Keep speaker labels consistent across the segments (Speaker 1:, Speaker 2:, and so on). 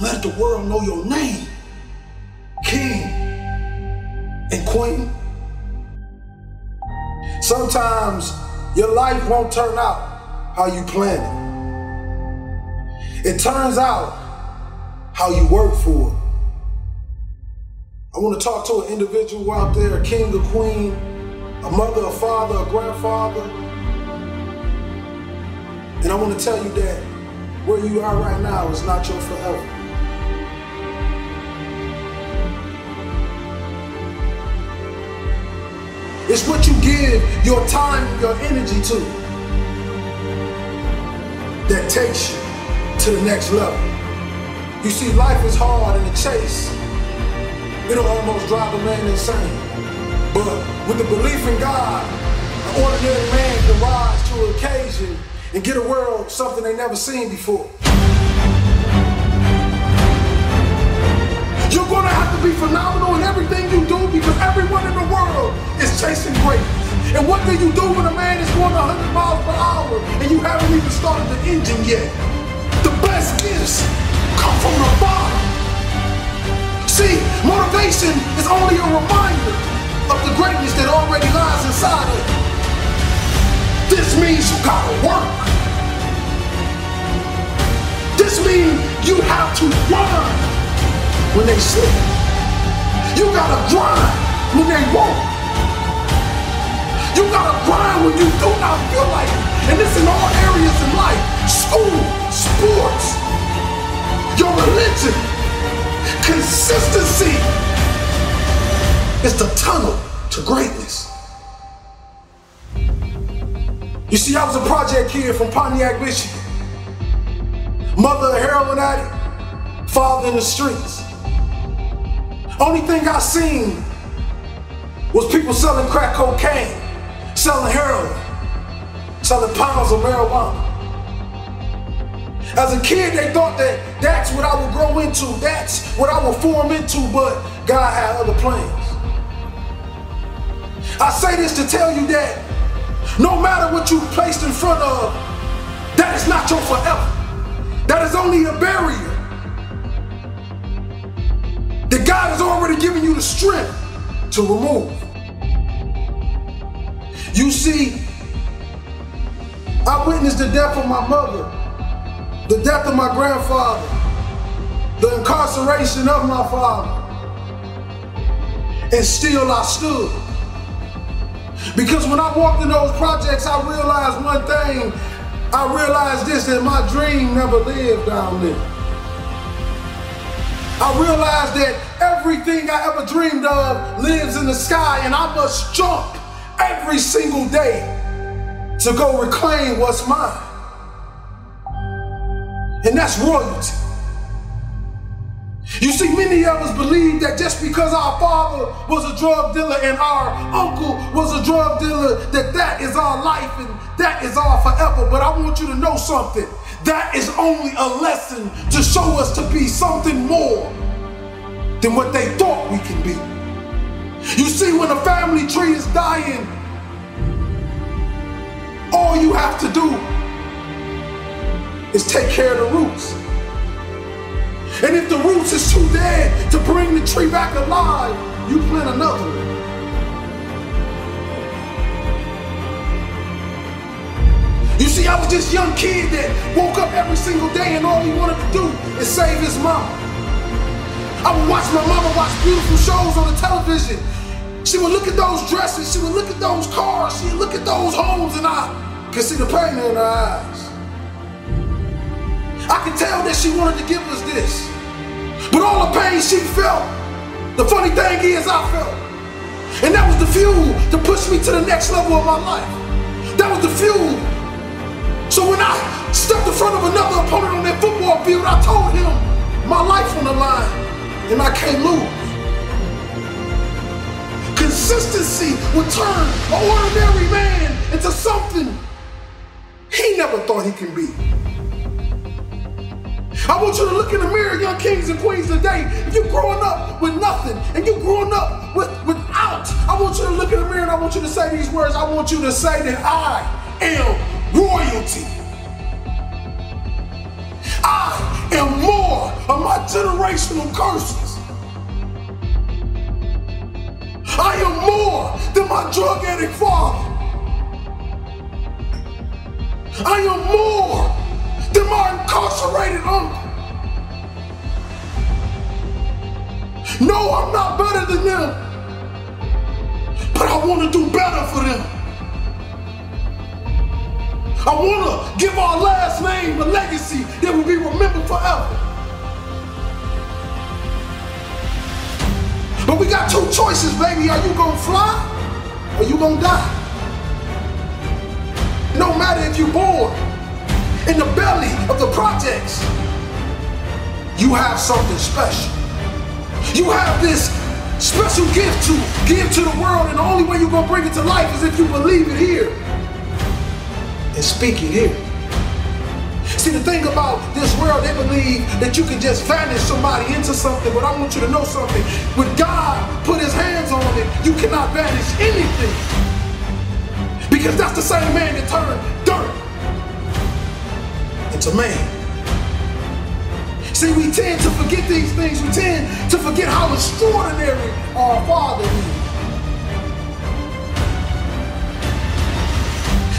Speaker 1: Let the world know your name, King and Queen. Sometimes your life won't turn out how you planned it. It turns out how you work for it. I want to talk to an individual out there, a king, a queen, a mother, a father, a grandfather. And I want to tell you that where you are right now is not your forever. It's what you give your time, your energy to that takes you to the next level. You see, life is hard in the chase. It'll almost drive a man insane. But with the belief in God, an ordinary man can rise to an occasion and get a world something they never seen before. You're gonna have to be phenomenal in everything you do because everyone in the world is chasing greatness. And what do you do when a man is going 100 miles per hour and you haven't even started the engine yet? The best gifts come from the bottom. See, motivation is only a reminder of the greatness that already lies inside of you. This means you gotta work. This means you have to run when they slip. You gotta grind when they won't. You gotta grind when you do not feel like it. And this in all areas in life. School, sports, your religion, consistency is the tunnel to greatness. You see, I was a project kid from Pontiac, Michigan. Mother a heroin addict, father in the streets. Only thing I seen was people selling crack cocaine, selling heroin, selling pounds of marijuana. As a kid, they thought that that's what I would grow into, that's what I would form into, but God had other plans. I say this to tell you that no matter what you placed in front of, that is not your forever. That is only a barrier that God has already given you the strength to remove. You see, I witnessed the death of my mother, the death of my grandfather, the incarceration of my father, and still I stood. Because when I walked in those projects, I realized one thing. I realized this that my dream never lived down there. I realized that everything I ever dreamed of lives in the sky, and I must jump every single day to go reclaim what's mine. And that's royalty. You see, many of us believe that just because our father was a drug dealer and our uncle was a drug dealer, that that is our life and that is our forever. But I want you to know something. That is only a lesson to show us to be something more than what they thought we can be. You see, when a family tree is dying, all you have to do is take care of the roots. And if the roots is too dead to bring the tree back alive, you plant another one. See, I was this young kid that woke up every single day and all he wanted to do is save his mom. I would watch my mama watch beautiful shows on the television. She would look at those dresses, she would look at those cars, she would look at those homes, and I could see the pain in her eyes. I could tell that she wanted to give us this. But all the pain she felt, the funny thing is I felt. And that was the fuel to push me to the next level of my life. That was the fuel so when I stepped in front of another opponent on that football field, I told him my life on the line and I can't lose. Consistency would turn an ordinary man into something he never thought he can be. I want you to look in the mirror, young kings and queens today. If you're growing up with nothing and you're growing up with, without, I want you to look in the mirror and I want you to say these words. I want you to say that I am royalty. I am more of my generational curses. I am more than my drug addict father. I am more than my incarcerated uncle. No, I'm not better than them, but I want to do better for them. I want to give our last name a legacy that will be remembered forever. But we got two choices, baby. Are you gonna fly or you gonna die? No matter if you're born in the belly of the projects, you have something special. You have this special gift to give to the world, and the only way you're gonna bring it to life is if you believe it here and speak it here. See, the thing about this world, they believe that you can just vanish somebody into something, but I want you to know something. When God put his hands on it, you cannot vanish anything. Because that's the same man that turned dirt into man. See, we tend to forget these things. We tend to forget how extraordinary our Father is.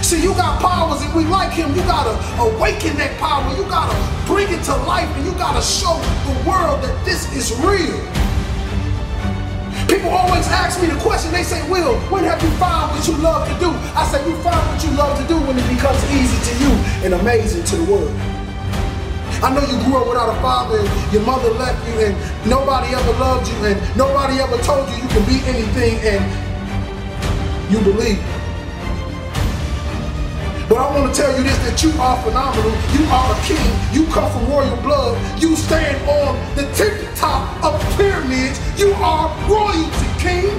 Speaker 1: See, you got powers and we like him. You gotta awaken that power. You gotta bring it to life and you gotta show the world that this is real. People always ask me the question, they say, Will, when have you found what you love to do? I say, you find what you love to do when it becomes easy to you and amazing to the world. I know you grew up without a father and your mother left you and nobody ever loved you and nobody ever told you you can be anything and you believe. But I want to tell you this that you are phenomenal. You are a king. You come from royal blood. You stand on the tip top of pyramids. You are royalty, king.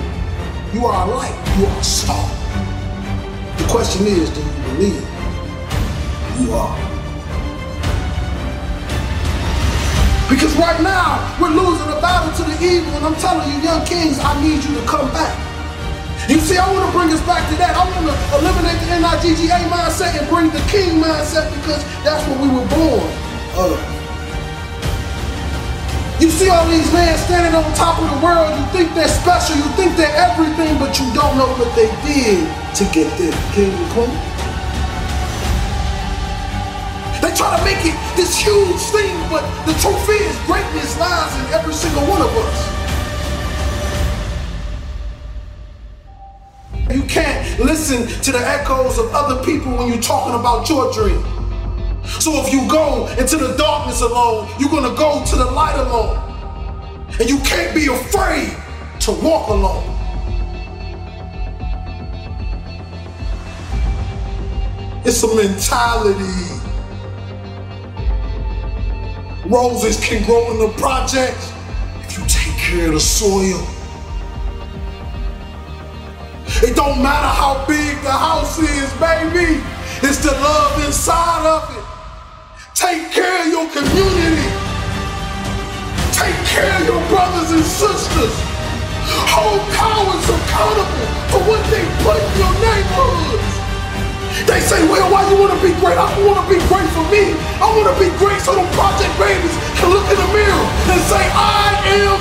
Speaker 1: You are a light. You are a star. The question is, do you believe you are? Because right now, we're losing the battle to the evil, and I'm telling you, young kings, I need you to come back. You see, I want to bring us back to that. I want to eliminate the N-I-G-G-A mindset and bring the king mindset because that's what we were born of. You see all these men standing on top of the world. You think they're special. You think they're everything, but you don't know what they did to get there. King and queen. They try to make it this huge thing, but the truth is greatness lies in every single one of us. Listen to the echoes of other people when you're talking about your dream. So if you go into the darkness alone, you're to go to the light alone. And you can't be afraid to walk alone. It's a mentality. Roses can grow in the projects if you take care of the soil. It don't matter how big the house is, baby. It's the love inside of it. Take care of your community. Take care of your brothers and sisters. Hold cowards accountable for what they put in your neighborhoods. They say, well, why you want to be great? I want to be great for me. I want to be great so the project babies can look in the mirror and say, I am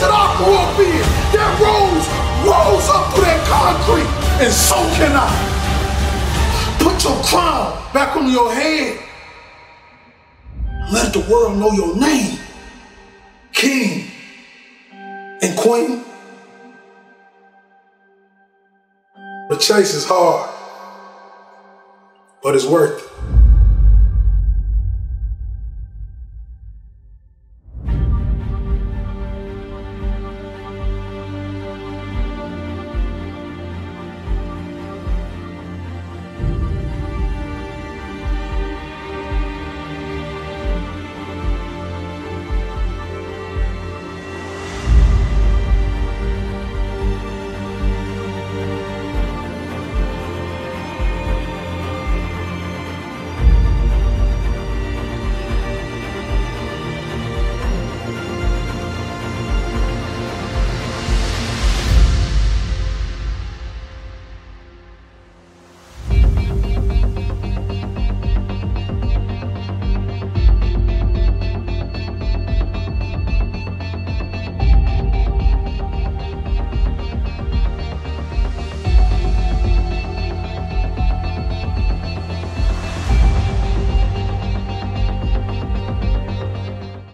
Speaker 1: that I grew up in. That rose rose up through that concrete, and so can I. Put your crown back on your head. Let the world know your name, King and Queen. The chase is hard, but it's worth it.